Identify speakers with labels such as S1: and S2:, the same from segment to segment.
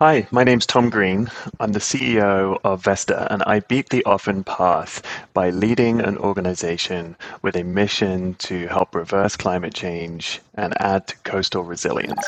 S1: Hi, my name's Tom Green. I'm the CEO of Vesta, and I beat the often path by leading an organization with a mission to help reverse climate change and add to coastal resilience.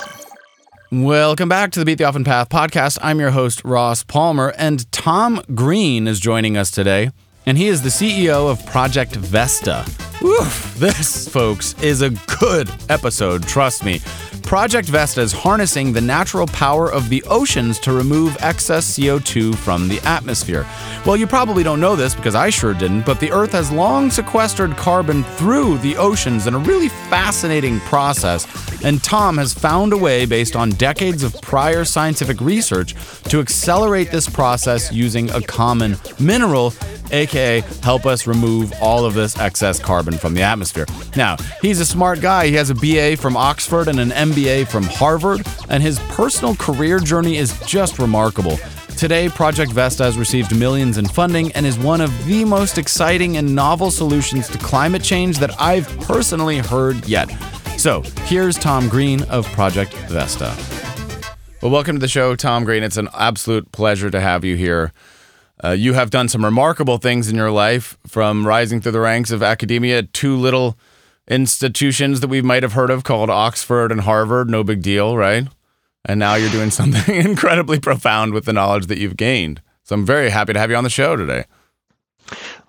S2: Welcome back to the Beat the Often Path podcast. I'm your host, Ross Palmer, and Tom Green is joining us today, and he is the CEO of Project Vesta. Oof, this, folks, is a good episode, trust me. Project Vesta is harnessing the natural power of the oceans to remove excess CO2 from the atmosphere. Well, you probably don't know this because I sure didn't, but the Earth has long sequestered carbon through the oceans in a really fascinating process. And Tom has found a way, based on decades of prior scientific research, to accelerate this process using a common mineral aka help us remove all of this excess carbon from the atmosphere. Now, he's a smart guy. He has a BA from Oxford and an MBA from Harvard, and his personal career journey is just remarkable. Today, Project Vesta has received millions in funding and is one of the most exciting and novel solutions to climate change that I've personally heard yet. So, here's Tom Green of Project Vesta. Well, welcome to the show, Tom Green. It's an absolute pleasure to have you here. Uh, you have done some remarkable things in your life, from rising through the ranks of academia at two little institutions that we might have heard of called Oxford and Harvard. No big deal, right? And now you're doing something incredibly profound with the knowledge that you've gained. So I'm very happy to have you on the show today.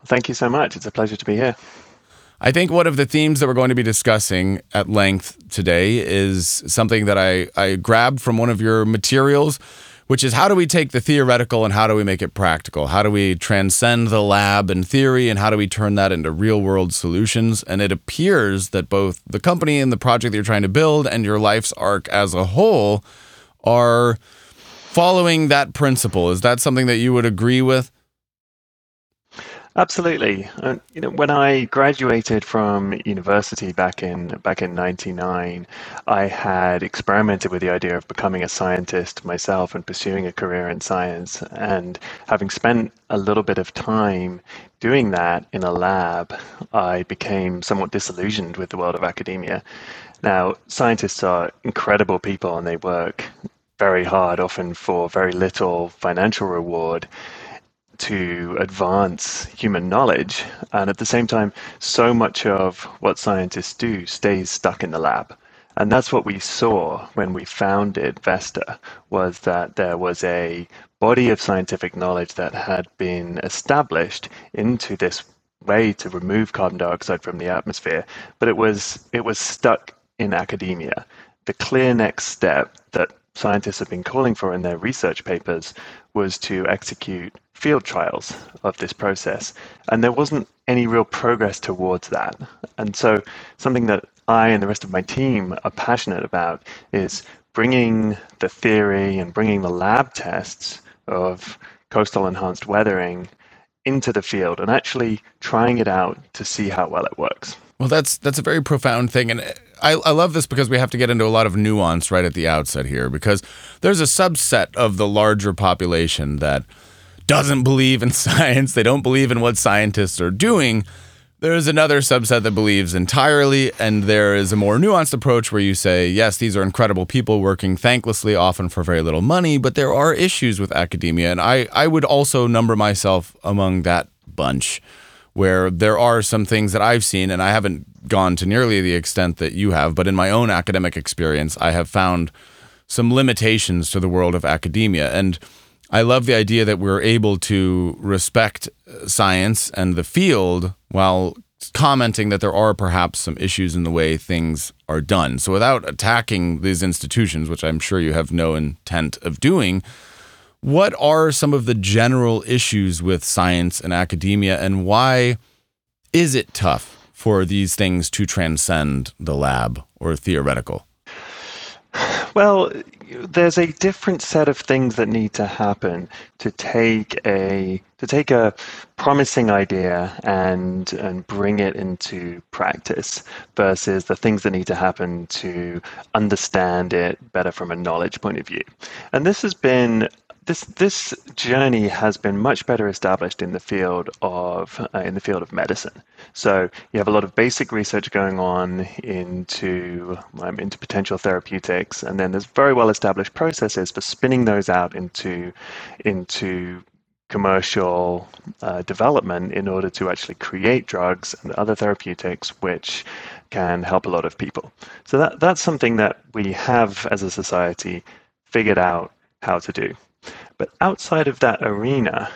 S1: Thank you so much. It's a pleasure to be here.
S2: I think one of the themes that we're going to be discussing at length today is something that I, I grabbed from one of your materials which is how do we take the theoretical and how do we make it practical? How do we transcend the lab and theory and how do we turn that into real world solutions? And it appears that both the company and the project that you're trying to build and your life's arc as a whole are following that principle. Is that something that you would agree with?
S1: Absolutely. You know, when I graduated from university back in back in '99, I had experimented with the idea of becoming a scientist myself and pursuing a career in science. And having spent a little bit of time doing that in a lab, I became somewhat disillusioned with the world of academia. Now, scientists are incredible people and they work very hard, often for very little financial reward to advance human knowledge. And at the same time, so much of what scientists do stays stuck in the lab. And that's what we saw when we founded Vesta was that there was a body of scientific knowledge that had been established into this way to remove carbon dioxide from the atmosphere, but it was it was stuck in academia. The clear next step that scientists have been calling for in their research papers was to execute field trials of this process. And there wasn't any real progress towards that. And so, something that I and the rest of my team are passionate about is bringing the theory and bringing the lab tests of coastal enhanced weathering into the field and actually trying it out to see how well it works.
S2: Well, that's that's a very profound thing, and I, I love this because we have to get into a lot of nuance right at the outset here, because there's a subset of the larger population that doesn't believe in science. They don't believe in what scientists are doing. There's another subset that believes entirely, and there is a more nuanced approach where you say, yes, these are incredible people working thanklessly, often for very little money, but there are issues with academia. And I, I would also number myself among that bunch where there are some things that I've seen, and I haven't gone to nearly the extent that you have, but in my own academic experience, I have found some limitations to the world of academia. And I love the idea that we're able to respect uh, science and the field while commenting that there are perhaps some issues in the way things are done. So, without attacking these institutions, which I'm sure you have no intent of doing, what are some of the general issues with science and academia, and why is it tough for these things to transcend the lab or theoretical?
S1: Well, there's a different set of things that need to happen to take a to take a promising idea and and bring it into practice versus the things that need to happen to understand it better from a knowledge point of view. And this has been this this journey has been much better established in the field of uh, in the field of medicine. So you have a lot of basic research going on into um, into potential therapeutics, and then there's very well established processes for spinning those out into into commercial uh, development in order to actually create drugs and other therapeutics which can help a lot of people. So that that's something that we have as a society figured out how to do. But outside of that arena,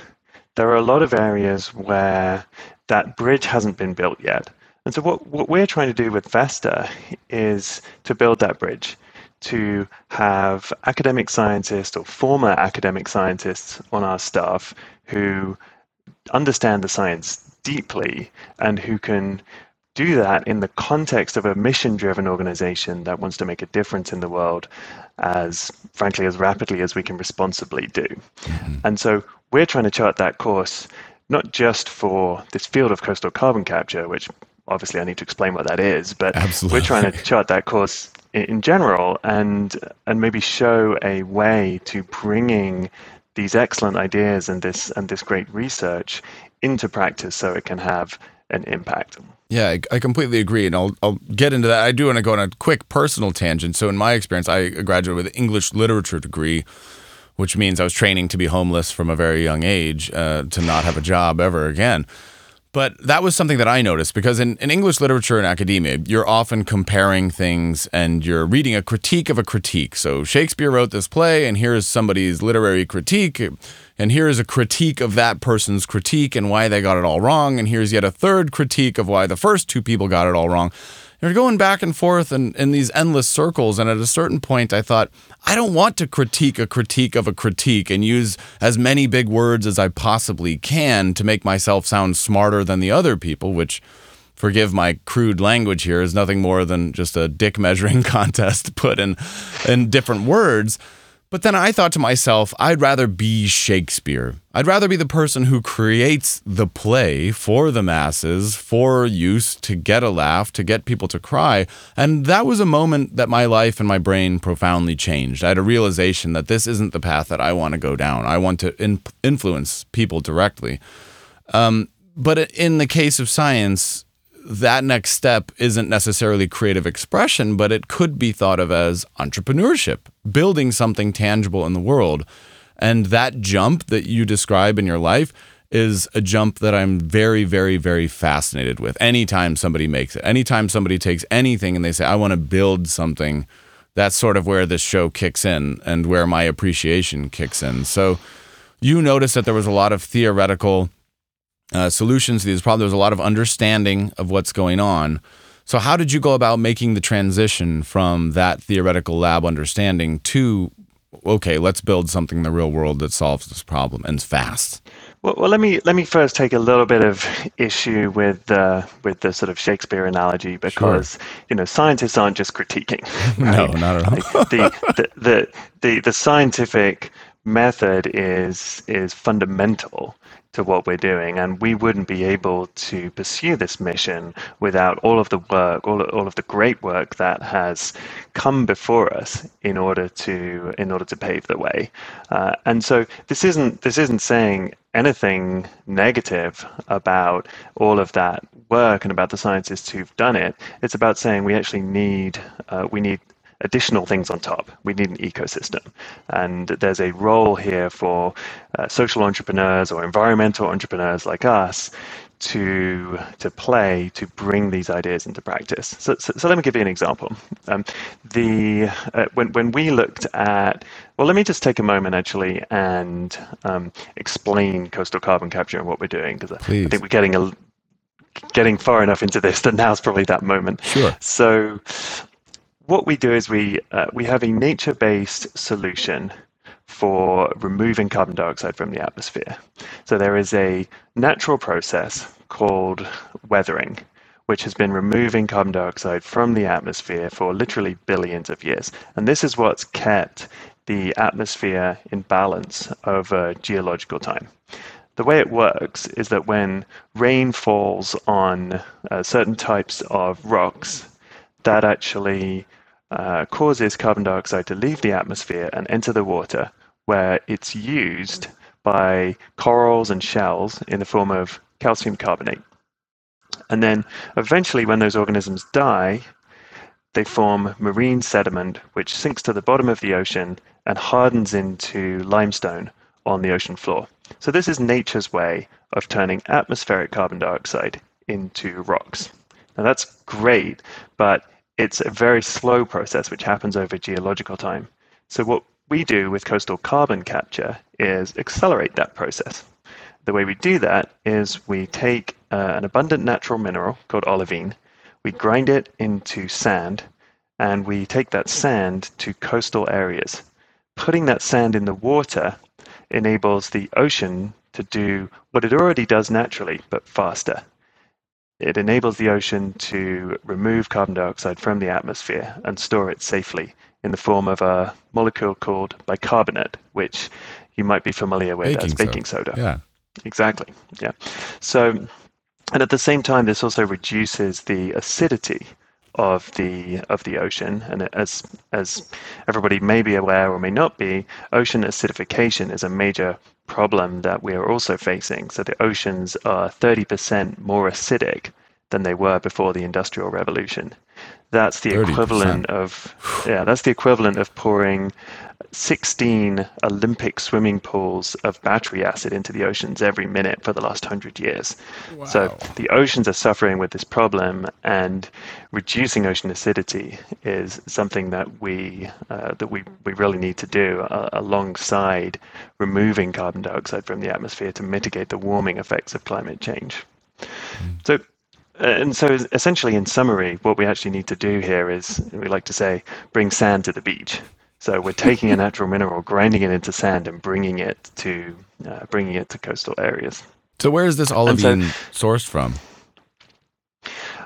S1: there are a lot of areas where that bridge hasn't been built yet. And so what, what we're trying to do with Vesta is to build that bridge, to have academic scientists or former academic scientists on our staff who understand the science deeply and who can do that in the context of a mission driven organization that wants to make a difference in the world as frankly as rapidly as we can responsibly do. Mm-hmm. And so we're trying to chart that course not just for this field of coastal carbon capture, which obviously I need to explain what that is, but
S2: Absolutely.
S1: we're trying to chart that course in general and and maybe show a way to bringing these excellent ideas and this and this great research into practice so it can have an impact.
S2: Yeah, I, I, completely agree, and I'll I'll get into that. I do want to go on a quick personal tangent. So, in my experience, I graduated with an English literature degree, which means I was training to be homeless from a very young age, uh, to not have a job ever again. But that was something that I noticed because in, in English literature and academia, you're often comparing things and you're reading a critique of a critique. So Shakespeare wrote this play, and here's somebody's literary critique, and here's a critique of that person's critique and why they got it all wrong, and here's yet a third critique of why the first two people got it all wrong. You're going back and forth in, in these endless circles. And at a certain point, I thought, I don't want to critique a critique of a critique and use as many big words as I possibly can to make myself sound smarter than the other people, which, forgive my crude language here, is nothing more than just a dick measuring contest put in, in different words. But then I thought to myself, I'd rather be Shakespeare. I'd rather be the person who creates the play for the masses, for use, to get a laugh, to get people to cry. And that was a moment that my life and my brain profoundly changed. I had a realization that this isn't the path that I want to go down. I want to in- influence people directly. Um, but in the case of science, that next step isn't necessarily creative expression, but it could be thought of as entrepreneurship, building something tangible in the world. And that jump that you describe in your life is a jump that I'm very, very, very fascinated with. Anytime somebody makes it, anytime somebody takes anything and they say, I want to build something, that's sort of where this show kicks in and where my appreciation kicks in. So you noticed that there was a lot of theoretical uh, solutions to these problems. There's a lot of understanding of what's going on. So, how did you go about making the transition from that theoretical lab understanding to, okay, let's build something in the real world that solves this problem and fast?
S1: Well, well, let me let me first take a little bit of issue with the with the sort of Shakespeare analogy because sure. you know scientists aren't just critiquing.
S2: Right? No, not at all.
S1: the, the, the the the scientific method is is fundamental to what we're doing. And we wouldn't be able to pursue this mission without all of the work, all, all of the great work that has come before us in order to in order to pave the way. Uh, and so this isn't this isn't saying anything negative about all of that work and about the scientists who've done it. It's about saying we actually need uh, we need additional things on top. We need an ecosystem. And there's a role here for uh, social entrepreneurs or environmental entrepreneurs like us to to play to bring these ideas into practice. So, so, so let me give you an example. Um, the uh, when when we looked at well, let me just take a moment actually and um, explain coastal carbon capture and what we're doing because I think we're getting a getting far enough into this that now's probably that moment.
S2: Sure.
S1: So what we do is we uh, we have a nature-based solution for removing carbon dioxide from the atmosphere. So there is a natural process called weathering, which has been removing carbon dioxide from the atmosphere for literally billions of years. And this is what's kept the atmosphere in balance over geological time. The way it works is that when rain falls on uh, certain types of rocks, that actually uh, causes carbon dioxide to leave the atmosphere and enter the water, where it's used by corals and shells in the form of calcium carbonate. And then eventually, when those organisms die, they form marine sediment, which sinks to the bottom of the ocean and hardens into limestone on the ocean floor. So, this is nature's way of turning atmospheric carbon dioxide into rocks. Now, that's great, but it's a very slow process which happens over geological time. So, what we do with coastal carbon capture is accelerate that process. The way we do that is we take uh, an abundant natural mineral called olivine, we grind it into sand, and we take that sand to coastal areas. Putting that sand in the water enables the ocean to do what it already does naturally, but faster. It enables the ocean to remove carbon dioxide from the atmosphere and store it safely in the form of a molecule called bicarbonate, which you might be familiar with
S2: Baking
S1: as
S2: soda.
S1: baking soda.
S2: Yeah.
S1: Exactly. Yeah. So, and at the same time, this also reduces the acidity of the of the ocean. And as as everybody may be aware or may not be, ocean acidification is a major problem that we are also facing. So the oceans are 30% more acidic than they were before the Industrial Revolution. That's the
S2: 30%.
S1: equivalent of yeah, that's the equivalent of pouring 16 Olympic swimming pools of battery acid into the oceans every minute for the last 100 years. So the oceans are suffering with this problem, and reducing ocean acidity is something that we uh, that we, we really need to do uh, alongside removing carbon dioxide from the atmosphere to mitigate the warming effects of climate change. So. uh, And so, essentially, in summary, what we actually need to do here is we like to say, bring sand to the beach. So we're taking a natural mineral, grinding it into sand, and bringing it to uh, bringing it to coastal areas.
S2: So where is this
S1: so-
S2: olivine sourced from?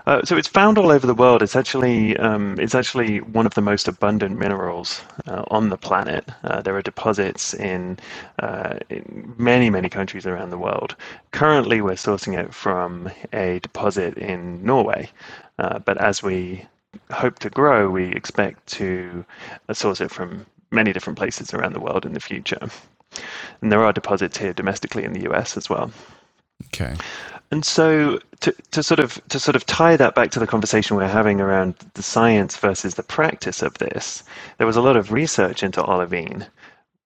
S1: Uh, so it's found all over the world. It's actually um, it's actually one of the most abundant minerals uh, on the planet. Uh, there are deposits in, uh, in many many countries around the world. Currently, we're sourcing it from a deposit in Norway, uh, but as we hope to grow, we expect to source it from many different places around the world in the future. And there are deposits here domestically in the US as well.
S2: Okay.
S1: And so to, to sort of to sort of tie that back to the conversation we're having around the science versus the practice of this, there was a lot of research into olivine,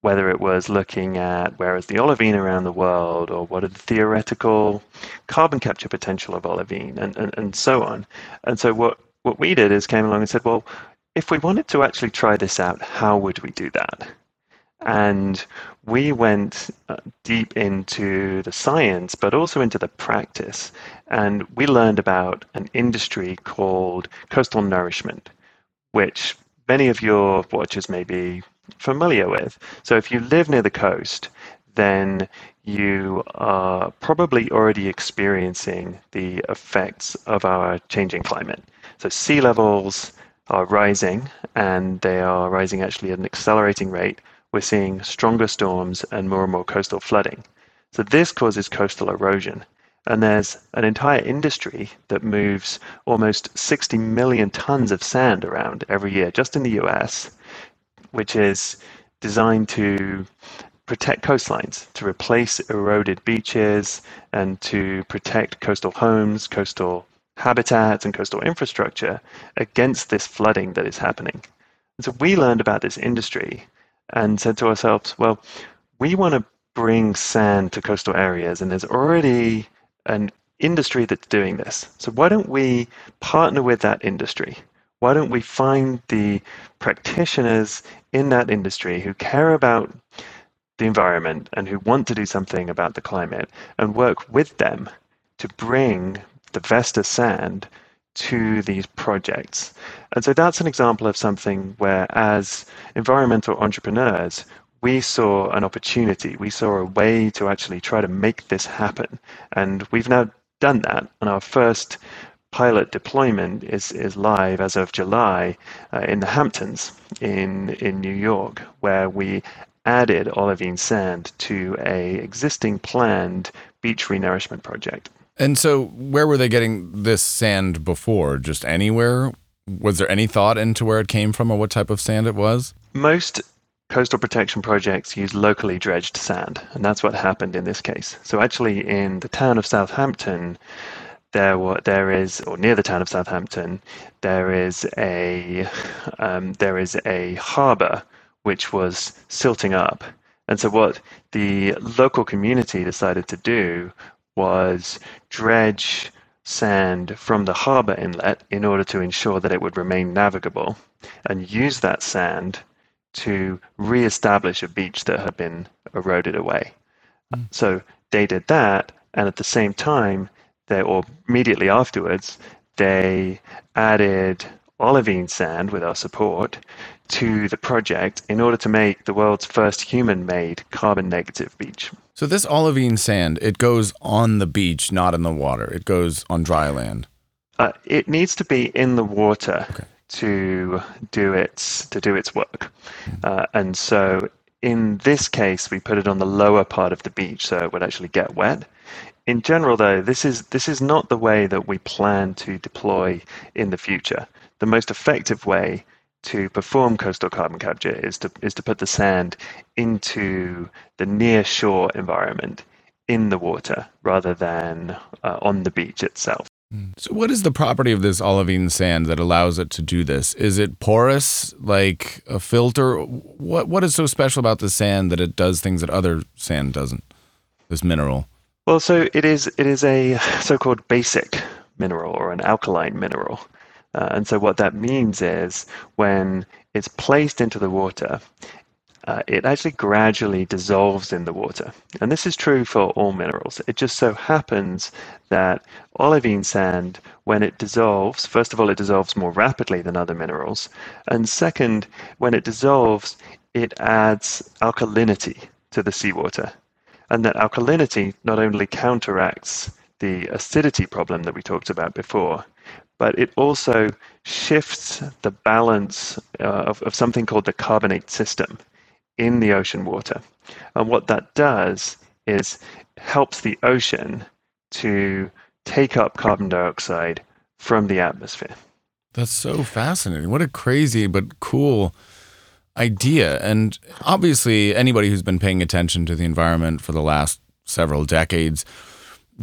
S1: whether it was looking at where is the olivine around the world or what are the theoretical carbon capture potential of olivine and, and, and so on. And so what, what we did is came along and said, well, if we wanted to actually try this out, how would we do that? And we went uh, deep into the science, but also into the practice. And we learned about an industry called coastal nourishment, which many of your watchers may be familiar with. So if you live near the coast, then you are probably already experiencing the effects of our changing climate. So sea levels are rising, and they are rising actually at an accelerating rate. We're seeing stronger storms and more and more coastal flooding. So this causes coastal erosion. And there's an entire industry that moves almost 60 million tons of sand around every year just in the US, which is designed to protect coastlines, to replace eroded beaches, and to protect coastal homes, coastal habitats, and coastal infrastructure against this flooding that is happening. And so we learned about this industry and said to ourselves, well, we want to bring sand to coastal areas, and there's already an industry that's doing this. So why don't we partner with that industry? Why don't we find the practitioners in that industry who care about the environment and who want to do something about the climate and work with them to bring the Vesta sand to these projects. And so that's an example of something where, as environmental entrepreneurs, we saw an opportunity. We saw a way to actually try to make this happen. And we've now done that. And our first pilot deployment is, is live as of July uh, in the Hamptons in, in New York, where we added olivine sand to a existing planned beach renourishment project.
S2: And so, where were they getting this sand before? Just anywhere? Was there any thought into where it came from or what type of sand it was?
S1: Most coastal protection projects use locally dredged sand, and that's what happened in this case. So actually, in the town of Southampton, there were, there is, or near the town of Southampton, there is a um, there is a harbour which was silting up, and so what the local community decided to do was dredge sand from the harbour inlet in order to ensure that it would remain navigable, and use that sand to re-establish a beach that had been eroded away. Mm. So they did that, and at the same time, they, or immediately afterwards, they added olivine sand with our support to the project in order to make the world's first human-made carbon negative beach.
S2: So this olivine sand, it goes on the beach, not in the water. It goes on dry land.
S1: Uh, it needs to be in the water okay. to do its to do its work, mm-hmm. uh, and so in this case, we put it on the lower part of the beach, so it would actually get wet. In general, though, this is this is not the way that we plan to deploy in the future. The most effective way to perform coastal carbon capture is to is to put the sand into the near shore environment in the water rather than uh, on the beach itself.
S2: Hmm. So, what is the property of this olivine sand that allows it to do this? Is it porous, like a filter? What What is so special about the sand that it does things that other sand doesn't? This mineral.
S1: Well, so it is. It is a so-called basic mineral or an alkaline mineral. Uh, and so what that means is when it's placed into the water, uh, it actually gradually dissolves in the water. And this is true for all minerals. It just so happens that olivine sand, when it dissolves, first of all, it dissolves more rapidly than other minerals. And second, when it dissolves, it adds alkalinity to the seawater. And that alkalinity not only counteracts the acidity problem that we talked about before, but it also shifts the balance uh, of, of something called the carbonate system in the ocean water. And what that does is helps the ocean to take up carbon dioxide from the atmosphere.
S2: That's so fascinating. What a crazy but cool idea. And obviously, anybody who's been paying attention to the environment for the last several decades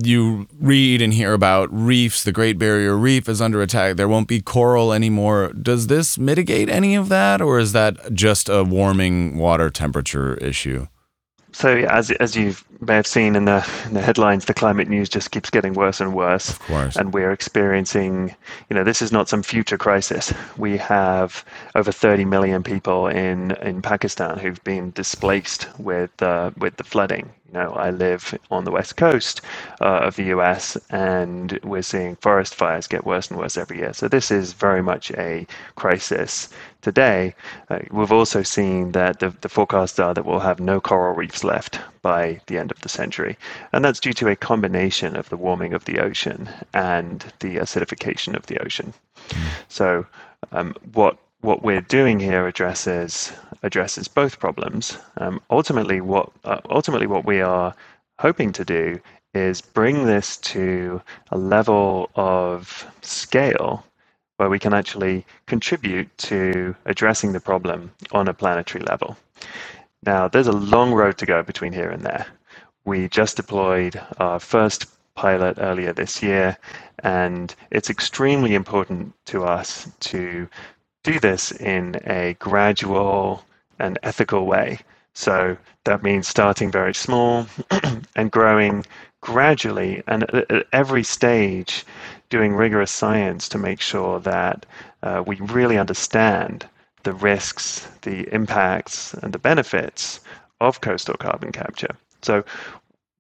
S2: you read and hear about reefs, the Great Barrier Reef is under attack. There won't be coral anymore. Does this mitigate any of that, or is that just a warming water temperature issue?
S1: So, as as you may have seen in the in the headlines, the climate news just keeps getting worse and worse.
S2: Of course.
S1: And we're experiencing, you know, this is not some future crisis. We have over 30 million people in in Pakistan who've been displaced with uh, with the flooding. You know, I live on the west coast uh, of the U.S. and we're seeing forest fires get worse and worse every year. So this is very much a crisis today. Uh, we've also seen that the, the forecasts are that we'll have no coral reefs left by the end of the century, and that's due to a combination of the warming of the ocean and the acidification of the ocean. So, um, what what we're doing here addresses addresses both problems. Um, ultimately, what uh, ultimately what we are hoping to do is bring this to a level of scale where we can actually contribute to addressing the problem on a planetary level. Now, there's a long road to go between here and there. We just deployed our first pilot earlier this year, and it's extremely important to us to do this in a gradual and ethical way. So that means starting very small and growing gradually and at every stage doing rigorous science to make sure that uh, we really understand the risks, the impacts, and the benefits of coastal carbon capture. So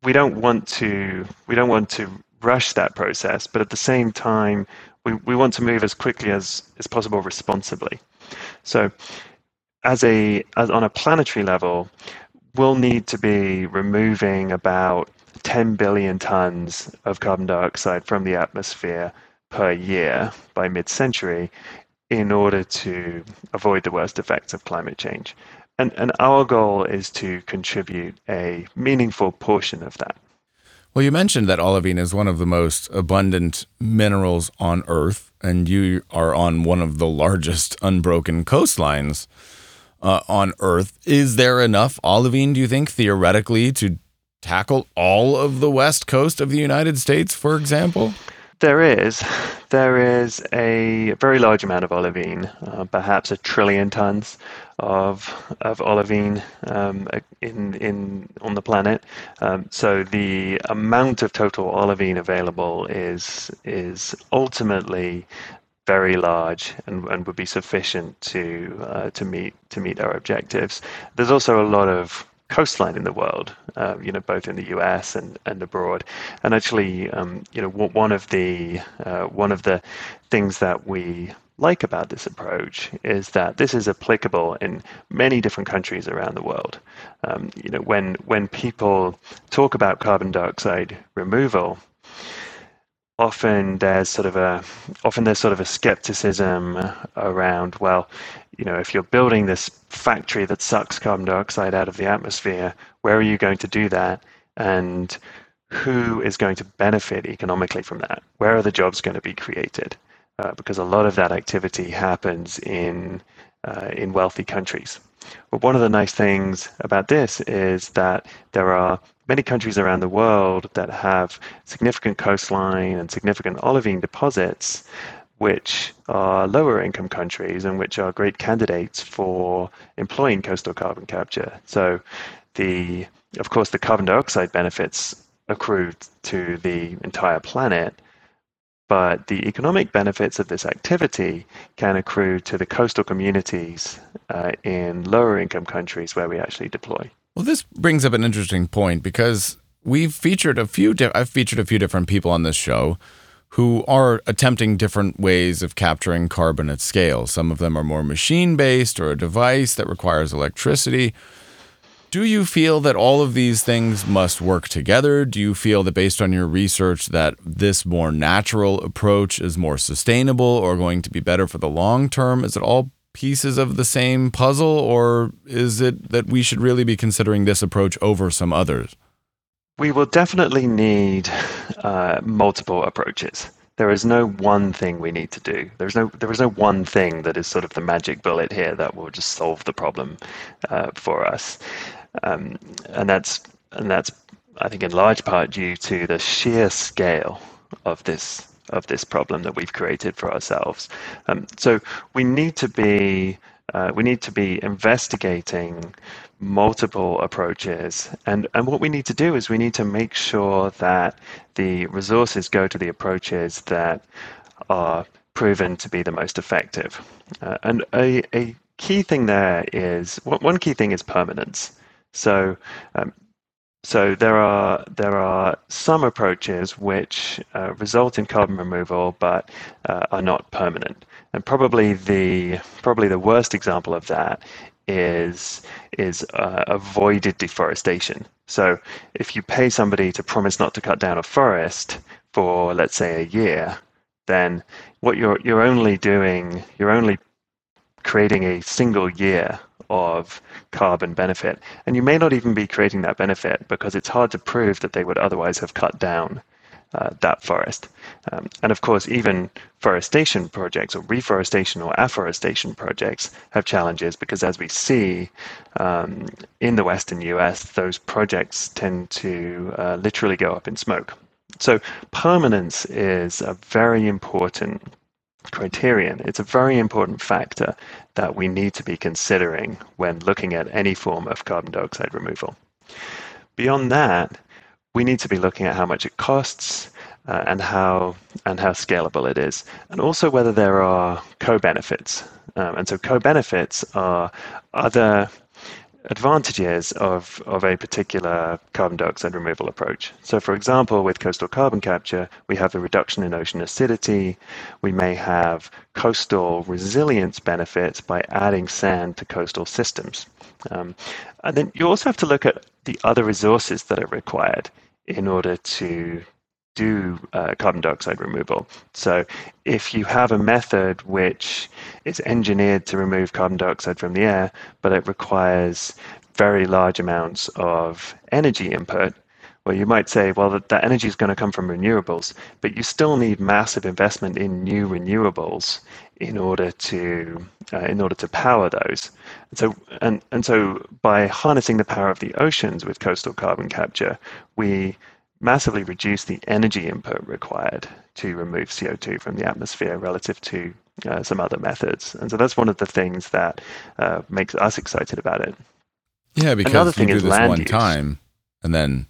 S1: we don't want to we don't want to rush that process, but at the same time we, we want to move as quickly as, as possible responsibly. So, as a as on a planetary level, we'll need to be removing about 10 billion tons of carbon dioxide from the atmosphere per year by mid-century in order to avoid the worst effects of climate change. And, and our goal is to contribute a meaningful portion of that.
S2: Well, you mentioned that olivine is one of the most abundant minerals on Earth, and you are on one of the largest unbroken coastlines uh, on Earth. Is there enough olivine, do you think, theoretically, to tackle all of the west coast of the United States, for example?
S1: There is. There is a very large amount of olivine, uh, perhaps a trillion tons of of olivine um, in in on the planet. Um, so the amount of total olivine available is is ultimately very large and, and would be sufficient to uh, to meet to meet our objectives. There's also a lot of coastline in the world, uh, you know, both in the U.S. and, and abroad. And actually, um, you know, one of the uh, one of the things that we like about this approach is that this is applicable in many different countries around the world. Um, you know, when when people talk about carbon dioxide removal, often there's sort of a often there's sort of a skepticism around well you know if you're building this factory that sucks carbon dioxide out of the atmosphere where are you going to do that? And who is going to benefit economically from that? Where are the jobs going to be created? Uh, because a lot of that activity happens in uh, in wealthy countries. But one of the nice things about this is that there are many countries around the world that have significant coastline and significant olivine deposits, which are lower income countries and which are great candidates for employing coastal carbon capture. So, the of course, the carbon dioxide benefits accrue to the entire planet, but the economic benefits of this activity can accrue to the coastal communities uh, in lower income countries where we actually deploy.
S2: Well, this brings up an interesting point because we've featured a few. Di- I've featured a few different people on this show who are attempting different ways of capturing carbon at scale. Some of them are more machine based or a device that requires electricity. Do you feel that all of these things must work together? Do you feel that based on your research that this more natural approach is more sustainable or going to be better for the long term? Is it all pieces of the same puzzle, or is it that we should really be considering this approach over some others?
S1: We will definitely need uh, multiple approaches. There is no one thing we need to do. There's no there is no one thing that is sort of the magic bullet here that will just solve the problem uh, for us, um, and that's and that's I think in large part due to the sheer scale of this of this problem that we've created for ourselves. Um, so we need to be uh, we need to be investigating multiple approaches. And and what we need to do is we need to make sure that the resources go to the approaches that are proven to be the most effective. Uh, and a, a key thing there is one key thing is permanence. So um, so there are there are some approaches which uh, result in carbon removal but uh, are not permanent, and probably the probably the worst example of that is is uh, avoided deforestation. So if you pay somebody to promise not to cut down a forest for let's say a year, then what you're you're only doing you're only creating a single year of carbon benefit. And you may not even be creating that benefit because it's hard to prove that they would otherwise have cut down uh, that forest. Um, and of course, even forestation projects or reforestation or afforestation projects have challenges because, as we see um, in the Western US, those projects tend to uh, literally go up in smoke. So, permanence is a very important criterion. It's a very important factor that we need to be considering when looking at any form of carbon dioxide removal. Beyond that, we need to be looking at how much it costs uh, and how and how scalable it is, and also whether there are co-benefits. Um, and so co-benefits are other advantages of, of a particular carbon dioxide removal approach. So, for example, with coastal carbon capture, we have the reduction in ocean acidity. We may have coastal resilience benefits by adding sand to coastal systems. Um, and then you also have to look at the other resources that are required in order to do uh, carbon dioxide removal. So, if you have a method which is engineered to remove carbon dioxide from the air, but it requires very large amounts of energy input, Well, you might say, well, that, that energy is going to come from renewables, but you still need massive investment in new renewables in order to uh, in order to power those. And so and and so by harnessing the power of the oceans with coastal carbon capture, we massively reduce the energy input required to remove CO2 from the atmosphere relative to uh, some other methods. And so that's one of the things that uh, makes us excited about it.
S2: Yeah, because Another thing you do is this one use. time and then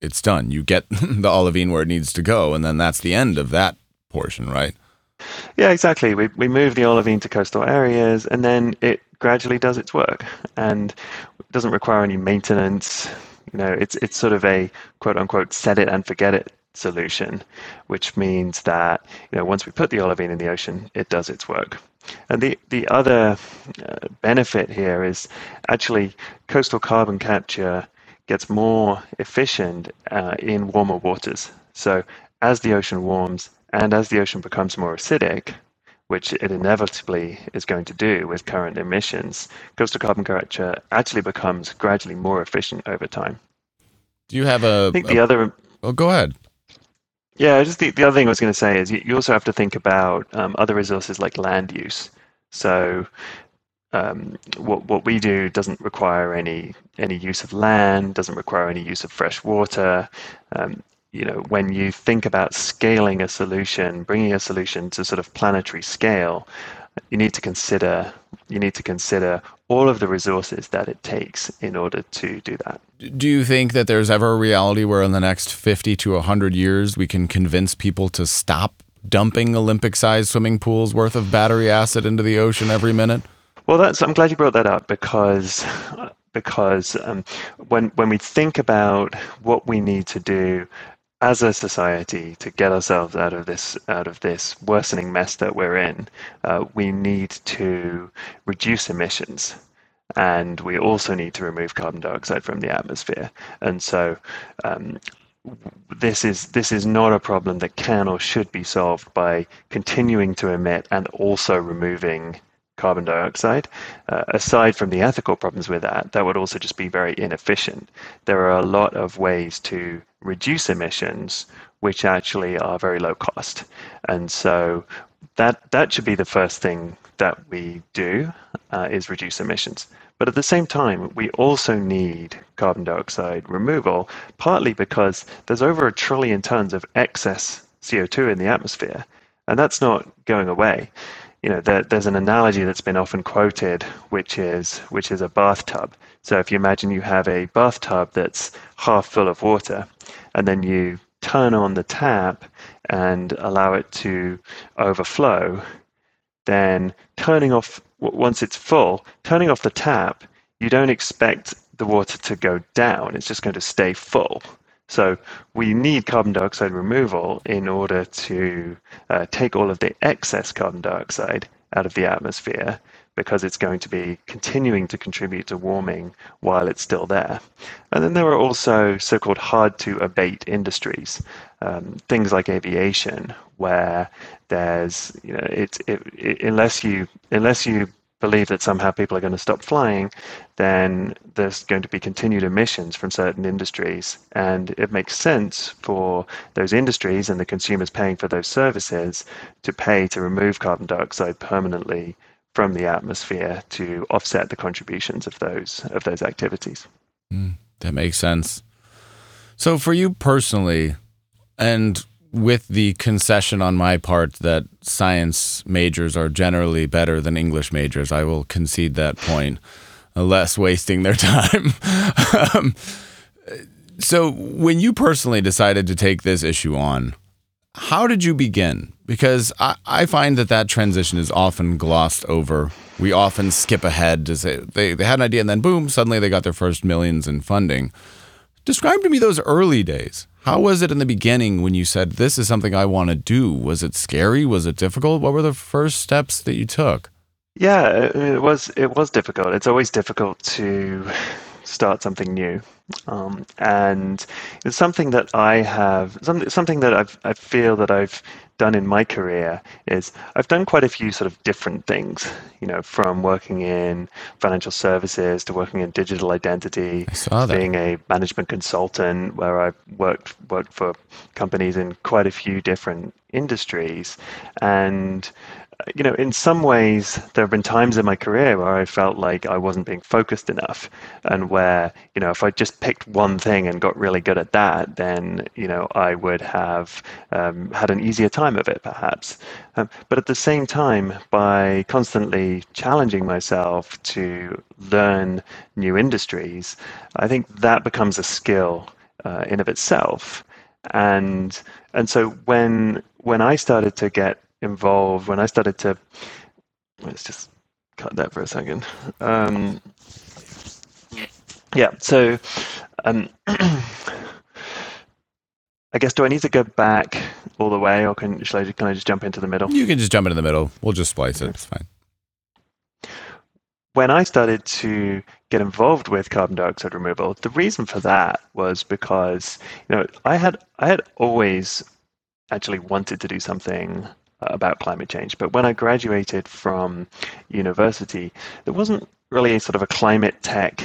S2: it's done. You get the olivine where it needs to go, and then that's the end of that portion, right?
S1: Yeah, exactly. We, we move the olivine to coastal areas, and then it gradually does its work and doesn't require any maintenance. You know, it's it's sort of a quote unquote set it and forget it solution, which means that you know once we put the olivine in the ocean, it does its work. And the the other uh, benefit here is actually coastal carbon capture gets more efficient uh, in warmer waters. So as the ocean warms and as the ocean becomes more acidic, which it inevitably is going to do with current emissions, coastal carbon capture actually becomes gradually more efficient over time.
S2: Do you have a?
S1: I think a, the other.
S2: Oh, go ahead.
S1: Yeah, I just the, the other thing I was going to say is you, you also have to think about um, other resources like land use. So um, what what we do doesn't require any any use of land, doesn't require any use of fresh water. Um, you know, when you think about scaling a solution, bringing a solution to sort of planetary scale, you need to consider you need to consider all of the resources that it takes in order to do that.
S2: Do you think that there's ever a reality where in the next 50 to 100 years we can convince people to stop dumping Olympic-sized swimming pools worth of battery acid into the ocean every minute?
S1: Well, that's I'm glad you brought that up because because um, when when we think about what we need to do as a society to get ourselves out of this out of this worsening mess that we're in, uh, we need to reduce emissions, and we also need to remove carbon dioxide from the atmosphere. And so, um, this is this is not a problem that can or should be solved by continuing to emit and also removing carbon dioxide. Uh, aside from the ethical problems with that, that would also just be very inefficient. There are a lot of ways to reduce emissions which actually are very low cost. And so that that should be the first thing that we do uh, is reduce emissions. But at the same time, we also need carbon dioxide removal, partly because there's over a trillion tons of excess CO2 in the atmosphere, and that's not going away you know, there, there's an analogy that's been often quoted, which is which is a bathtub. So if you imagine you have a bathtub that's half full of water, and then you turn on the tap and allow it to overflow, then turning off once it's full, turning off the tap, you don't expect the water to go down. It's just going to stay full. So we need carbon dioxide removal in order to uh, take all of the excess carbon dioxide out of the atmosphere because it's going to be continuing to contribute to warming while it's still there. And then there are also so-called hard to abate industries, um, things like aviation, where there's you know it's it, it, unless you unless you believe that somehow people are going to stop flying, then there's going to be continued emissions from certain industries. And it makes sense for those industries and the consumers paying for those services to pay to remove carbon dioxide permanently from the atmosphere to offset the contributions of those of those activities.
S2: Mm, that makes sense. So for you personally, and with the concession on my part that science majors are generally better than English majors, I will concede that point, less wasting their time. um, so, when you personally decided to take this issue on, how did you begin? Because I, I find that that transition is often glossed over. We often skip ahead to say they, they had an idea and then boom, suddenly they got their first millions in funding. Describe to me those early days. How was it in the beginning when you said, This is something I want to do? Was it scary? Was it difficult? What were the first steps that you took?
S1: Yeah, it was it was difficult. It's always difficult to start something new. Um, and it's something that I have, something, something that I've, I feel that I've done in my career is I've done quite a few sort of different things, you know, from working in financial services to working in digital identity, being a management consultant where I've worked worked for companies in quite a few different industries. And you know, in some ways, there have been times in my career where I felt like I wasn't being focused enough, and where, you know, if I just picked one thing and got really good at that, then, you know, I would have um, had an easier time of it, perhaps. Um, but at the same time, by constantly challenging myself to learn new industries, I think that becomes a skill uh, in of itself. And and so when when I started to get involved when I started to. Let's just cut that for a second. Um, yeah, so um, I guess do I need to go back all the way, or can I, can I just jump into the middle?
S2: You can just jump into the middle. We'll just splice it. It's fine.
S1: When I started to get involved with carbon dioxide removal, the reason for that was because you know I had I had always actually wanted to do something about climate change. But when I graduated from university, there wasn't really a sort of a climate tech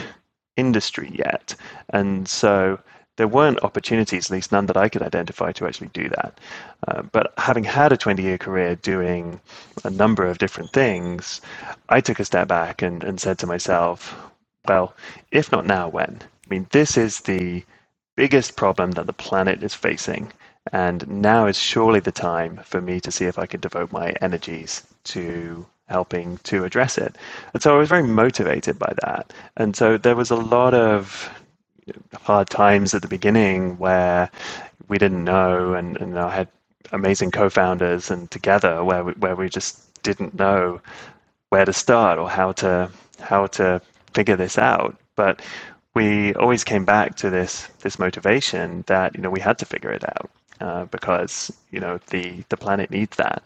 S1: industry yet. And so there weren't opportunities, at least none that I could identify, to actually do that. Uh, but having had a 20 year career doing a number of different things, I took a step back and, and said to myself, well, if not now, when? I mean, this is the biggest problem that the planet is facing. And now is surely the time for me to see if I can devote my energies to helping to address it. And so I was very motivated by that. And so there was a lot of hard times at the beginning where we didn't know, and, and I had amazing co-founders, and together where we, where we just didn't know where to start or how to how to figure this out. But we always came back to this this motivation that you know we had to figure it out uh, because you know the the planet needs that.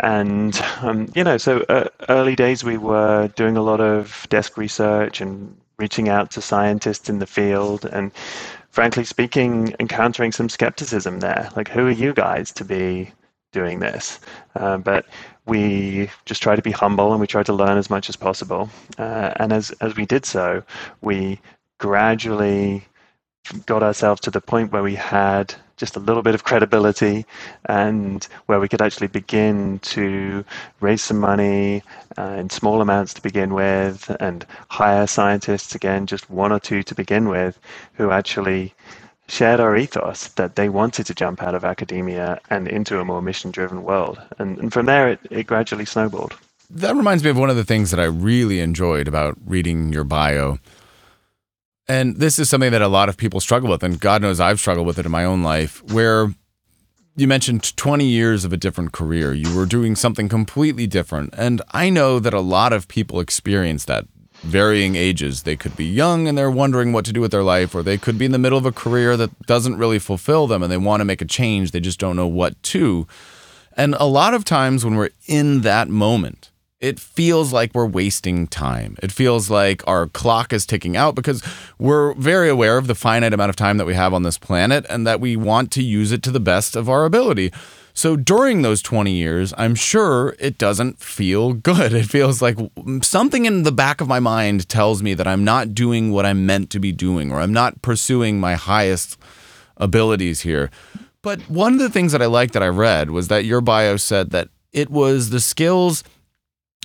S1: And um, you know, so uh, early days we were doing a lot of desk research and reaching out to scientists in the field, and frankly speaking, encountering some skepticism there. Like, who are you guys to be doing this? Uh, but we just try to be humble and we try to learn as much as possible. Uh, and as as we did so, we gradually got ourselves to the point where we had just a little bit of credibility and where we could actually begin to raise some money uh, in small amounts to begin with and hire scientists again just one or two to begin with who actually shared our ethos that they wanted to jump out of academia and into a more mission driven world. And, and from there it, it gradually snowballed.
S2: That reminds me of one of the things that i really enjoyed about reading your bio and this is something that a lot of people struggle with. And God knows I've struggled with it in my own life, where you mentioned 20 years of a different career. You were doing something completely different. And I know that a lot of people experience that varying ages. They could be young and they're wondering what to do with their life, or they could be in the middle of a career that doesn't really fulfill them and they want to make a change. They just don't know what to. And a lot of times when we're in that moment, it feels like we're wasting time. It feels like our clock is ticking out because we're very aware of the finite amount of time that we have on this planet and that we want to use it to the best of our ability. So during those 20 years, I'm sure it doesn't feel good. It feels like something in the back of my mind tells me that I'm not doing what I'm meant to be doing or I'm not pursuing my highest abilities here. But one of the things that I liked that I read was that your bio said that it was the skills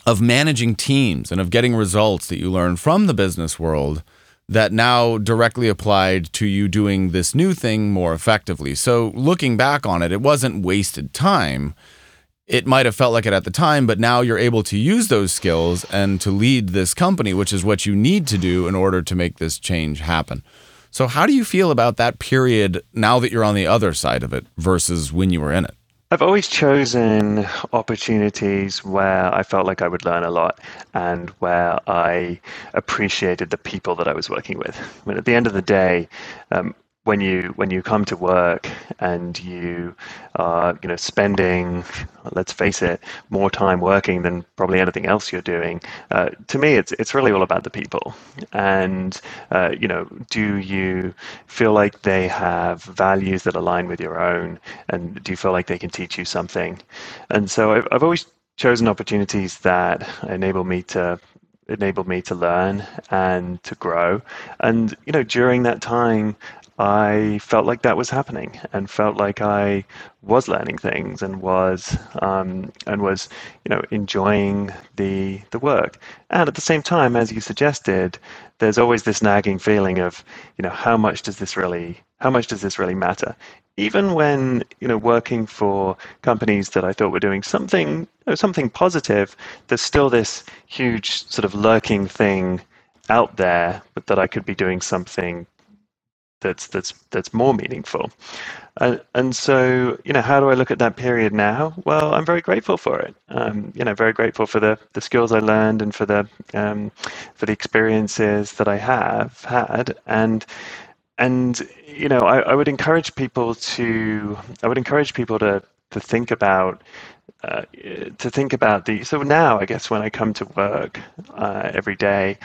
S2: of managing teams and of getting results that you learn from the business world that now directly applied to you doing this new thing more effectively. So, looking back on it, it wasn't wasted time. It might have felt like it at the time, but now you're able to use those skills and to lead this company, which is what you need to do in order to make this change happen. So, how do you feel about that period now that you're on the other side of it versus when you were in it?
S1: I've always chosen opportunities where I felt like I would learn a lot and where I appreciated the people that I was working with. I mean, at the end of the day, um, when you when you come to work and you are you know spending let's face it more time working than probably anything else you're doing uh, to me it's it's really all about the people. And uh, you know do you feel like they have values that align with your own? And do you feel like they can teach you something? And so I've, I've always chosen opportunities that enable me to enabled me to learn and to grow. And you know, during that time, I felt like that was happening, and felt like I was learning things, and was um, and was you know enjoying the the work. And at the same time, as you suggested, there's always this nagging feeling of you know how much does this really how much does this really matter? Even when you know working for companies that I thought were doing something you know, something positive, there's still this huge sort of lurking thing out there, but that I could be doing something that's that's that's more meaningful. And and so you know, how do I look at that period now? Well, I'm very grateful for it. Um, you know, very grateful for the the skills I learned and for the um, for the experiences that I have had and and you know, I, I would encourage people to I would encourage people to to think about uh, to think about the so now I guess when I come to work uh, every day,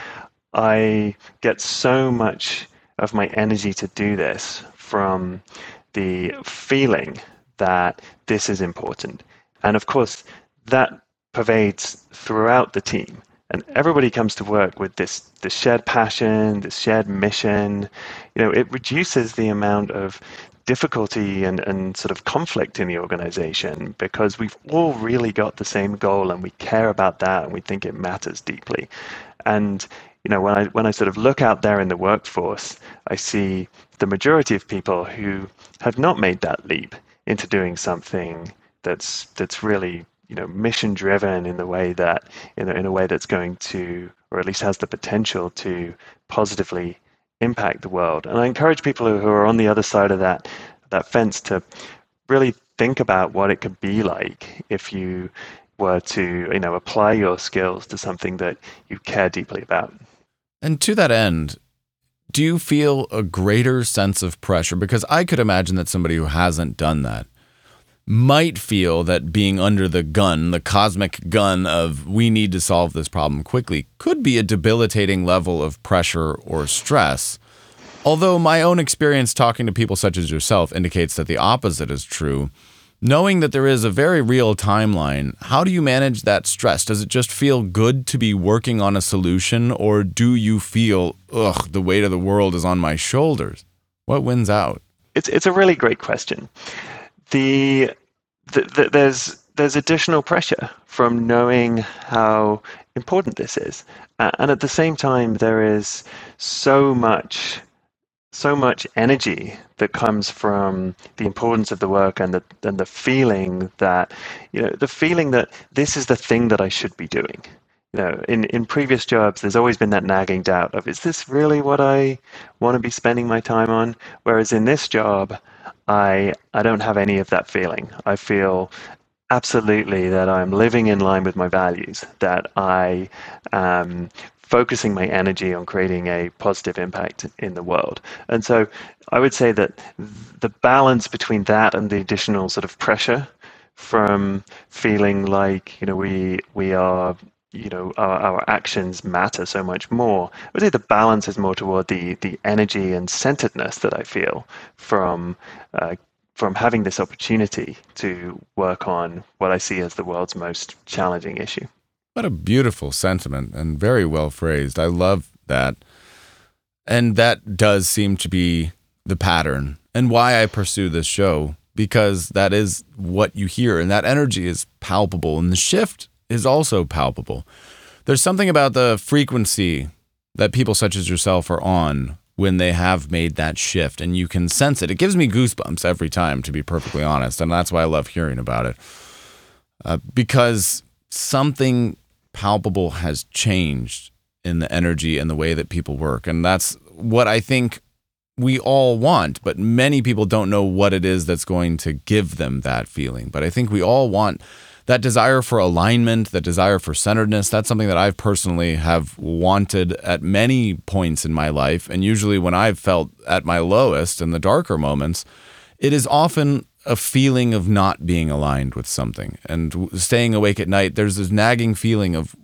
S1: I get so much of my energy to do this from the feeling that this is important. And of course, that pervades throughout the team. And everybody comes to work with this, this shared passion, this shared mission. You know, it reduces the amount of difficulty and, and sort of conflict in the organization because we've all really got the same goal and we care about that and we think it matters deeply. And you know, when I when I sort of look out there in the workforce, I see the majority of people who have not made that leap into doing something that's that's really you know mission driven in the way that in a, in a way that's going to or at least has the potential to positively impact the world. And I encourage people who are on the other side of that that fence to really think about what it could be like if you were to you know apply your skills to something that you care deeply about.
S2: And to that end, do you feel a greater sense of pressure? Because I could imagine that somebody who hasn't done that might feel that being under the gun, the cosmic gun of we need to solve this problem quickly, could be a debilitating level of pressure or stress. Although my own experience talking to people such as yourself indicates that the opposite is true. Knowing that there is a very real timeline, how do you manage that stress? Does it just feel good to be working on a solution, or do you feel, ugh, the weight of the world is on my shoulders? What wins out?
S1: It's it's a really great question. The, the, the there's there's additional pressure from knowing how important this is, uh, and at the same time there is so much so much energy that comes from the importance of the work and the and the feeling that you know the feeling that this is the thing that I should be doing. You know, in, in previous jobs, there's always been that nagging doubt of is this really what I want to be spending my time on? Whereas in this job, I I don't have any of that feeling. I feel absolutely that I'm living in line with my values, that I am focusing my energy on creating a positive impact in the world. And so I would say that the balance between that and the additional sort of pressure from feeling like, you know, we we are you know our, our actions matter so much more. I would say the balance is more toward the the energy and centeredness that I feel from uh, from having this opportunity to work on what I see as the world's most challenging issue.
S2: What a beautiful sentiment and very well phrased. I love that. And that does seem to be the pattern and why I pursue this show because that is what you hear and that energy is palpable and the shift is also palpable. There's something about the frequency that people such as yourself are on when they have made that shift and you can sense it. It gives me goosebumps every time, to be perfectly honest. And that's why I love hearing about it. Uh, because something palpable has changed in the energy and the way that people work. And that's what I think we all want, but many people don't know what it is that's going to give them that feeling. But I think we all want that desire for alignment, that desire for centeredness. That's something that I've personally have wanted at many points in my life. And usually when I've felt at my lowest in the darker moments, it is often a feeling of not being aligned with something and staying awake at night. There's this nagging feeling of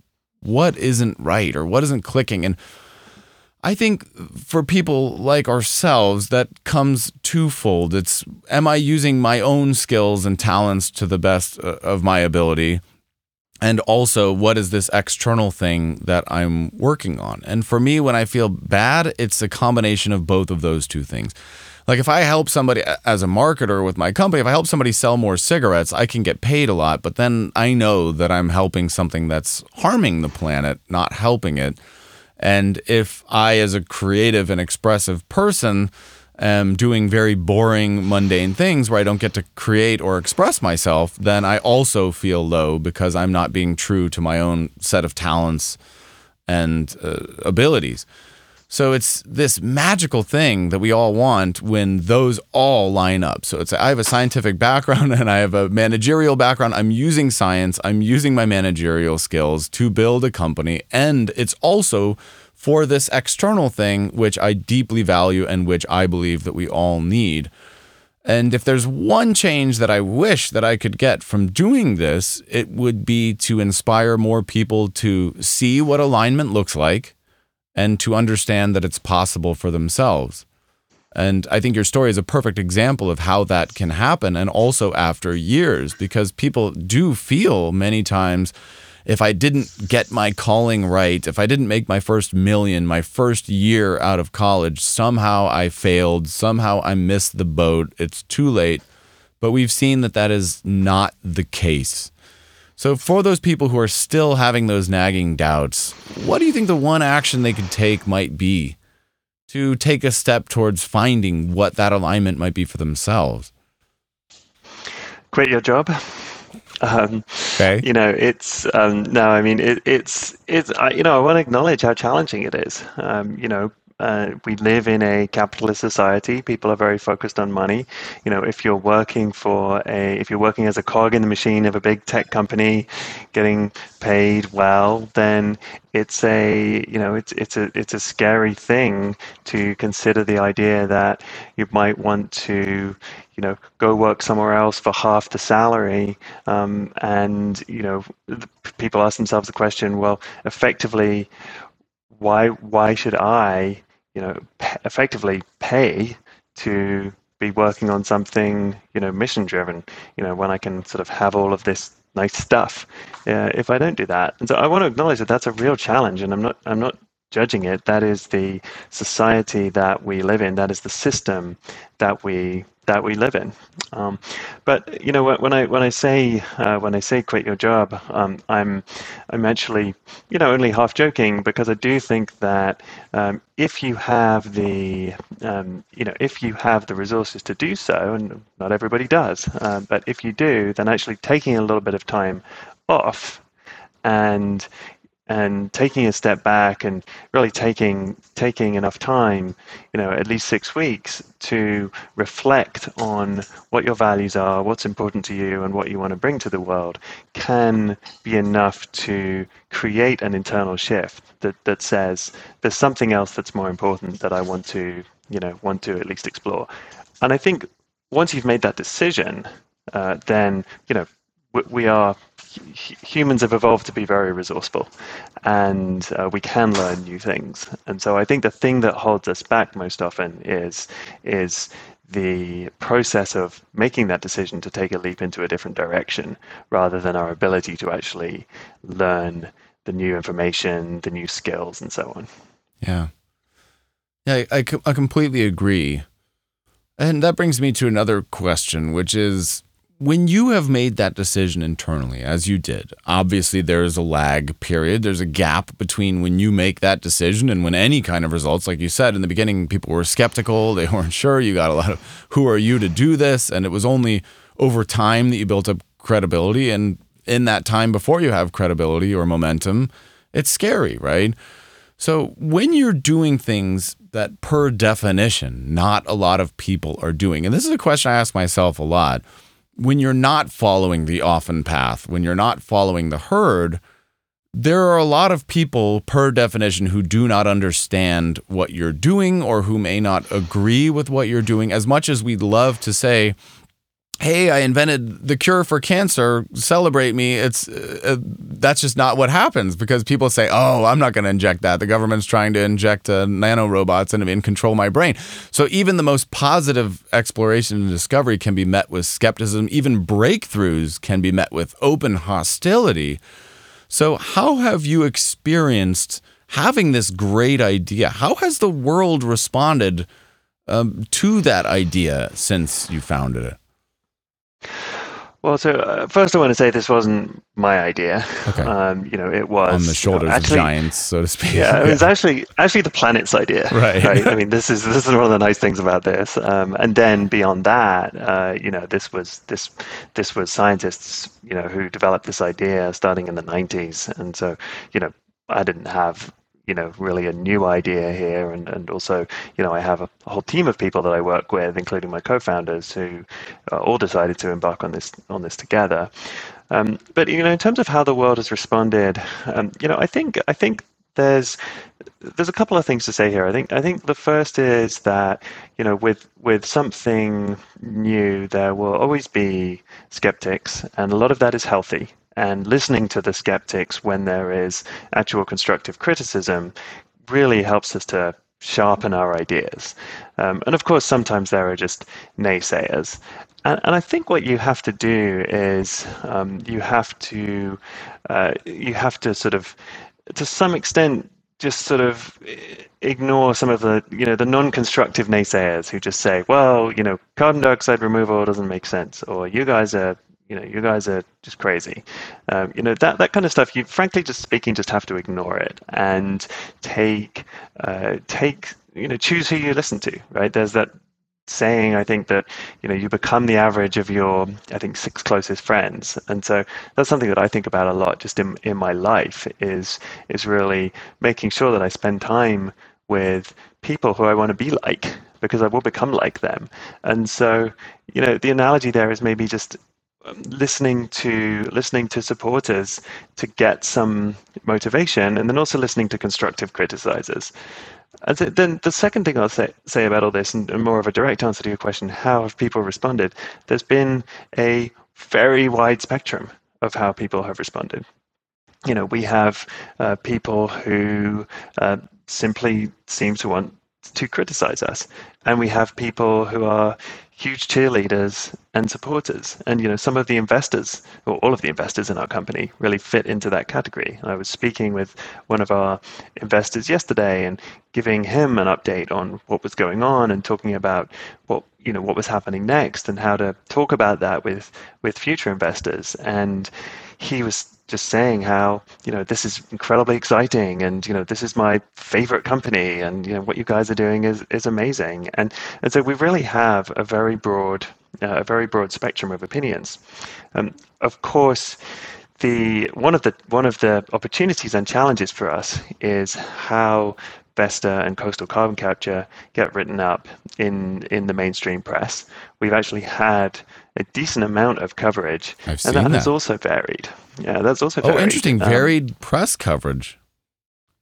S2: what isn't right or what isn't clicking. And I think for people like ourselves, that comes twofold. It's am I using my own skills and talents to the best uh, of my ability? And also, what is this external thing that I'm working on? And for me, when I feel bad, it's a combination of both of those two things. Like if I help somebody as a marketer with my company, if I help somebody sell more cigarettes, I can get paid a lot, but then I know that I'm helping something that's harming the planet, not helping it. And if I, as a creative and expressive person, am doing very boring, mundane things where I don't get to create or express myself, then I also feel low because I'm not being true to my own set of talents and uh, abilities. So it's this magical thing that we all want when those all line up. So it's I have a scientific background and I have a managerial background. I'm using science, I'm using my managerial skills to build a company and it's also for this external thing which I deeply value and which I believe that we all need. And if there's one change that I wish that I could get from doing this, it would be to inspire more people to see what alignment looks like and to understand that it's possible for themselves. And I think your story is a perfect example of how that can happen, and also after years, because people do feel many times if I didn't get my calling right, if I didn't make my first million, my first year out of college, somehow I failed, somehow I missed the boat, it's too late. But we've seen that that is not the case. So, for those people who are still having those nagging doubts, what do you think the one action they could take might be to take a step towards finding what that alignment might be for themselves?
S1: Quit your job. Um, okay. You know, it's um, no. I mean, it, it's it's. I, you know, I want to acknowledge how challenging it is. Um, you know, uh, we live in a capitalist society. People are very focused on money. You know, if you're working for a, if you're working as a cog in the machine of a big tech company, getting paid well, then it's a, you know, it's it's a it's a scary thing to consider the idea that you might want to, you know, go work somewhere else for half the salary. Um, and you know, people ask themselves the question, well, effectively, why why should I you know, effectively pay to be working on something, you know, mission driven, you know, when I can sort of have all of this nice stuff uh, if I don't do that. And so I want to acknowledge that that's a real challenge and I'm not, I'm not judging it. That is the society that we live in. That is the system that we that we live in. Um, but you know, when I when I say uh, when I say quit your job, um, I'm I'm actually you know only half joking because I do think that um, if you have the um, you know if you have the resources to do so, and not everybody does, uh, but if you do, then actually taking a little bit of time off and and taking a step back and really taking taking enough time, you know, at least six weeks to reflect on what your values are, what's important to you, and what you want to bring to the world, can be enough to create an internal shift that that says there's something else that's more important that I want to, you know, want to at least explore. And I think once you've made that decision, uh, then you know we are humans have evolved to be very resourceful and uh, we can learn new things. And so i think the thing that holds us back most often is is the process of making that decision to take a leap into a different direction rather than our ability to actually learn the new information the new skills and so on.
S2: Yeah. Yeah i, I completely agree. And that brings me to another question which is when you have made that decision internally, as you did, obviously there's a lag period. There's a gap between when you make that decision and when any kind of results, like you said in the beginning, people were skeptical. They weren't sure. You got a lot of, who are you to do this? And it was only over time that you built up credibility. And in that time before you have credibility or momentum, it's scary, right? So when you're doing things that per definition, not a lot of people are doing, and this is a question I ask myself a lot when you're not following the often path, when you're not following the herd, there are a lot of people, per definition, who do not understand what you're doing or who may not agree with what you're doing. As much as we'd love to say, hey, I invented the cure for cancer, celebrate me. It's uh, that's just not what happens because people say, "Oh, I'm not going to inject that. The government's trying to inject uh, nanorobots and, and control my brain." So even the most positive exploration and discovery can be met with skepticism. Even breakthroughs can be met with open hostility. So how have you experienced having this great idea? How has the world responded um, to that idea since you founded it?
S1: Well, so uh, first I want to say this wasn't my idea.
S2: Okay.
S1: Um, you know, it was
S2: on the shoulders
S1: actually,
S2: of giants, so to speak.
S1: Yeah, it was actually actually the planet's idea.
S2: Right.
S1: Right. I mean, this is this is one of the nice things about this. Um, and then beyond that, uh, you know, this was this this was scientists, you know, who developed this idea starting in the 90s, and so you know, I didn't have you know really a new idea here. And, and also you know I have a, whole team of people that I work with including my co-founders who uh, all decided to embark on this on this together. Um, but you know in terms of how the world has responded um, you know I think I think there's there's a couple of things to say here. I think I think the first is that you know with with something new there will always be skeptics, and a lot of that is healthy and listening to the skeptics when there is actual constructive criticism really helps us to sharpen our ideas. Um, and of course, sometimes there are just naysayers. And, and I think what you have to do is um, you have to uh, you have to sort of, to some extent, just sort of ignore some of the you know the non-constructive naysayers who just say, well, you know, carbon dioxide removal doesn't make sense, or you guys are you know, you guys are just crazy. Um, you know, that, that kind of stuff, you frankly, just speaking, just have to ignore it and take, uh, take, you know, choose who you listen to, right? There's that saying, I think that, you know, you become the average of your, I think, six closest friends. And so that's something that I think about a lot just in, in my life is, is really making sure that I spend time with people who I want to be like because I will become like them. And so, you know, the analogy there is maybe just listening to listening to supporters to get some motivation, and then also listening to constructive criticizers. And then the second thing I'll say, say about all this, and, and more of a direct answer to your question, how have people responded? There's been a very wide spectrum of how people have responded. You know, we have uh, people who uh, simply seem to want to criticize us, and we have people who are huge cheerleaders and supporters. And you know, some of the investors, or all of the investors in our company, really fit into that category. I was speaking with one of our investors yesterday and giving him an update on what was going on and talking about what you know what was happening next and how to talk about that with with future investors. And he was just saying how you know this is incredibly exciting and you know this is my favorite company and you know what you guys are doing is is amazing and and so we really have a very broad uh, a very broad spectrum of opinions um, of course the one of the one of the opportunities and challenges for us is how Vesta and coastal carbon capture get written up in in the mainstream press. We've actually had a decent amount of coverage,
S2: I've
S1: and
S2: seen
S1: that has also varied. Yeah, that's also
S2: Oh,
S1: varied.
S2: interesting.
S1: Um,
S2: Varied press coverage.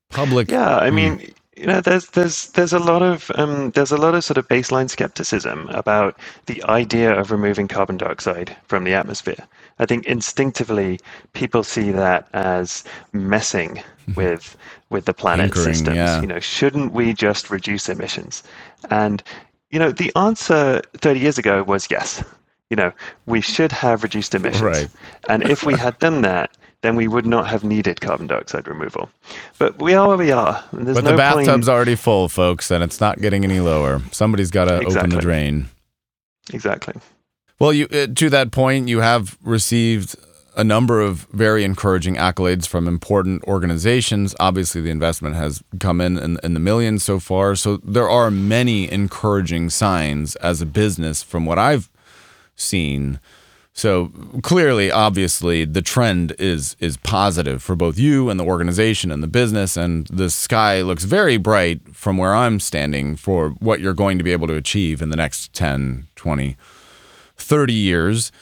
S2: Public.
S1: yeah, I
S2: Hmm.
S1: mean, you know, there's there's there's a lot of um, there's a lot of sort of baseline skepticism about the idea of removing carbon dioxide from the atmosphere. I think instinctively people see that as messing with with the planet's
S2: Tinkering,
S1: systems.
S2: yeah.
S1: You know, shouldn't we just reduce emissions? And you know, the answer 30 years ago was yes. You know, we should have reduced emissions.
S2: Right.
S1: And if we had done that, then we would not have needed carbon dioxide removal. But we are where we are. and there's
S2: But
S1: no
S2: the bathtub's already full, folks, and it's not getting any lower. Somebody's got to open the drain.
S1: Exactly.
S2: Well, you uh, to that point, you have received a number of very encouraging accolades from important organizations. Obviously, the investment has come in, in in the millions so far. So there are many encouraging signs as a business from what I've seen. So clearly, obviously, the trend is is positive for both you and the organization and the business, and the sky looks very bright from where I'm standing for what you're going to be able to achieve in the next 10, 20, 30 years.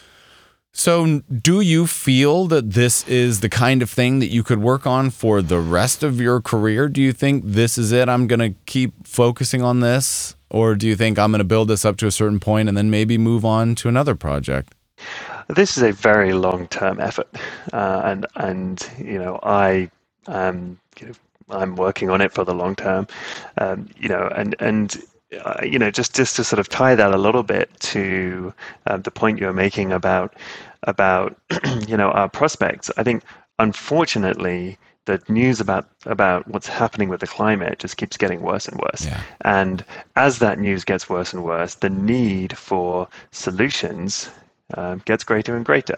S2: So, do you feel that this is the kind of thing that you could work on for the rest of your career? Do you think this is it? I'm going to keep focusing on this? Or do you think I'm going to build this up to a certain point and then maybe move on to another project?
S1: This is a very long-term effort, uh, and and you know I um, you know, I'm working on it for the long term, um, you know, and and uh, you know just just to sort of tie that a little bit to uh, the point you're making about about you know our prospects. I think unfortunately the news about about what's happening with the climate just keeps getting worse and worse.
S2: Yeah.
S1: And as that news gets worse and worse, the need for solutions uh, gets greater and greater.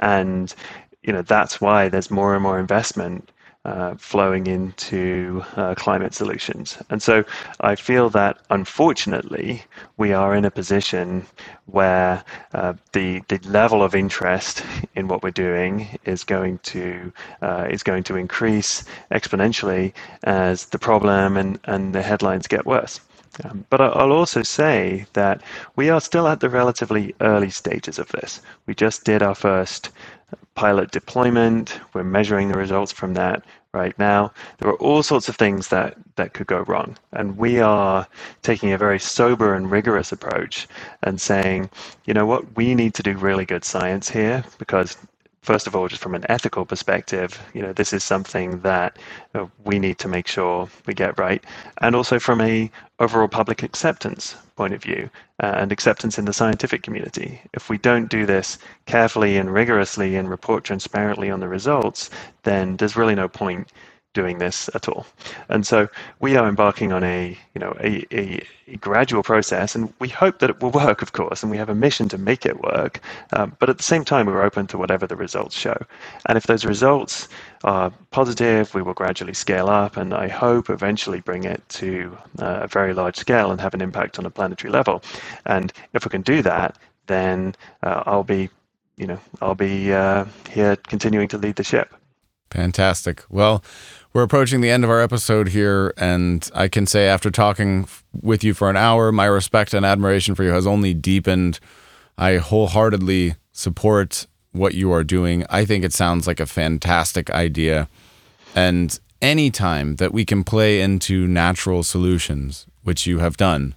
S1: And you know that's why there's more and more investment uh, flowing into uh, climate solutions. And so I feel that unfortunately we are in a position where uh, the the level of interest in what we're doing is going to uh, is going to increase exponentially as the problem and, and the headlines get worse. Um, but I'll also say that we are still at the relatively early stages of this. We just did our first pilot deployment. We're measuring the results from that right now. There are all sorts of things that, that could go wrong. And we are taking a very sober and rigorous approach and saying, you know what, we need to do really good science here because first of all, just from an ethical perspective, you know, this is something that uh, we need to make sure we get right, and also from a overall public acceptance point of view uh, and acceptance in the scientific community. If we don't do this carefully and rigorously and report transparently on the results, then there's really no point doing this at all. And so we are embarking on a, you know, a, a, a, gradual process, and we hope that it will work, of course, and we have a mission to make it work. Um, but at the same time, we're open to whatever the results show. And if those results are positive, we will gradually scale up, and I hope eventually bring it to uh, a very large scale and have an impact on a planetary level. And if we can do that, then uh, I'll be, you know, I'll be uh, here continuing to lead the ship.
S2: Fantastic. Well, we're approaching the end of our episode here, and I can say after talking with you for an hour, my respect and admiration for you has only deepened. I wholeheartedly support what you are doing. I think it sounds like a fantastic idea. And anytime that we can play into natural solutions, which you have done,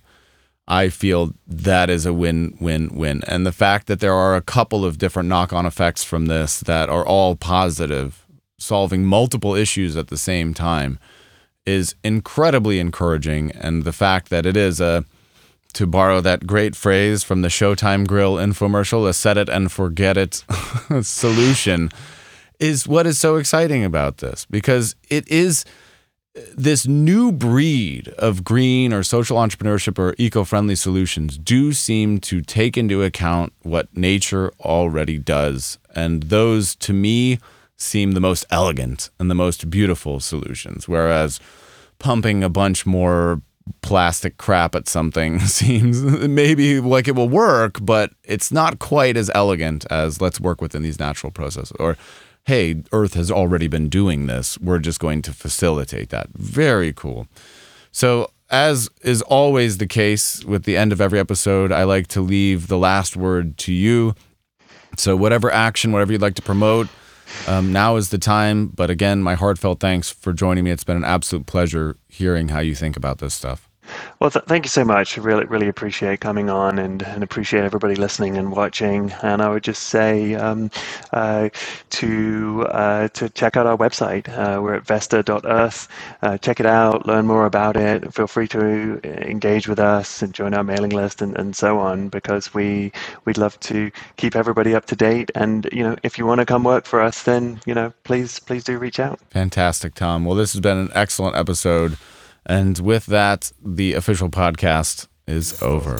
S2: I feel that is a win win win. And the fact that there are a couple of different knock on effects from this that are all positive solving multiple issues at the same time is incredibly encouraging. And the fact that it is a, to borrow that great phrase from the Showtime Grill infomercial, a set it and forget it solution, is what is so exciting about this because it is this new breed of green or social entrepreneurship or eco friendly solutions do seem to take into account what nature already does. And those, to me, seem the most elegant and the most beautiful solutions, whereas pumping a bunch more plastic crap at something seems maybe like it will work, but it's not quite as elegant as let's work within these natural processes. Or, hey, Earth has already been doing this. We're just going to facilitate that. Very cool. So, as is always the case with the end of every episode, I like to leave the last word to you. So, whatever action, whatever you'd like to promote, um, now is the time. But again, my heartfelt thanks for joining me. It's been an absolute pleasure hearing how you think about this stuff.
S1: Well, th- thank you so much. I really, really appreciate coming on and, and appreciate everybody listening and watching. And I would just say um, uh, to uh, to check out our website. Uh, we're at Vesta.earth. Uh, check it out, learn more about it. Feel free to engage with us and join our mailing list and, and so on because we we'd love to keep everybody up to date. And you know, if you want to come work for us, then you know, please please do reach out.
S2: Fantastic, Tom. Well, this has been an excellent episode. And with that, the official podcast is over.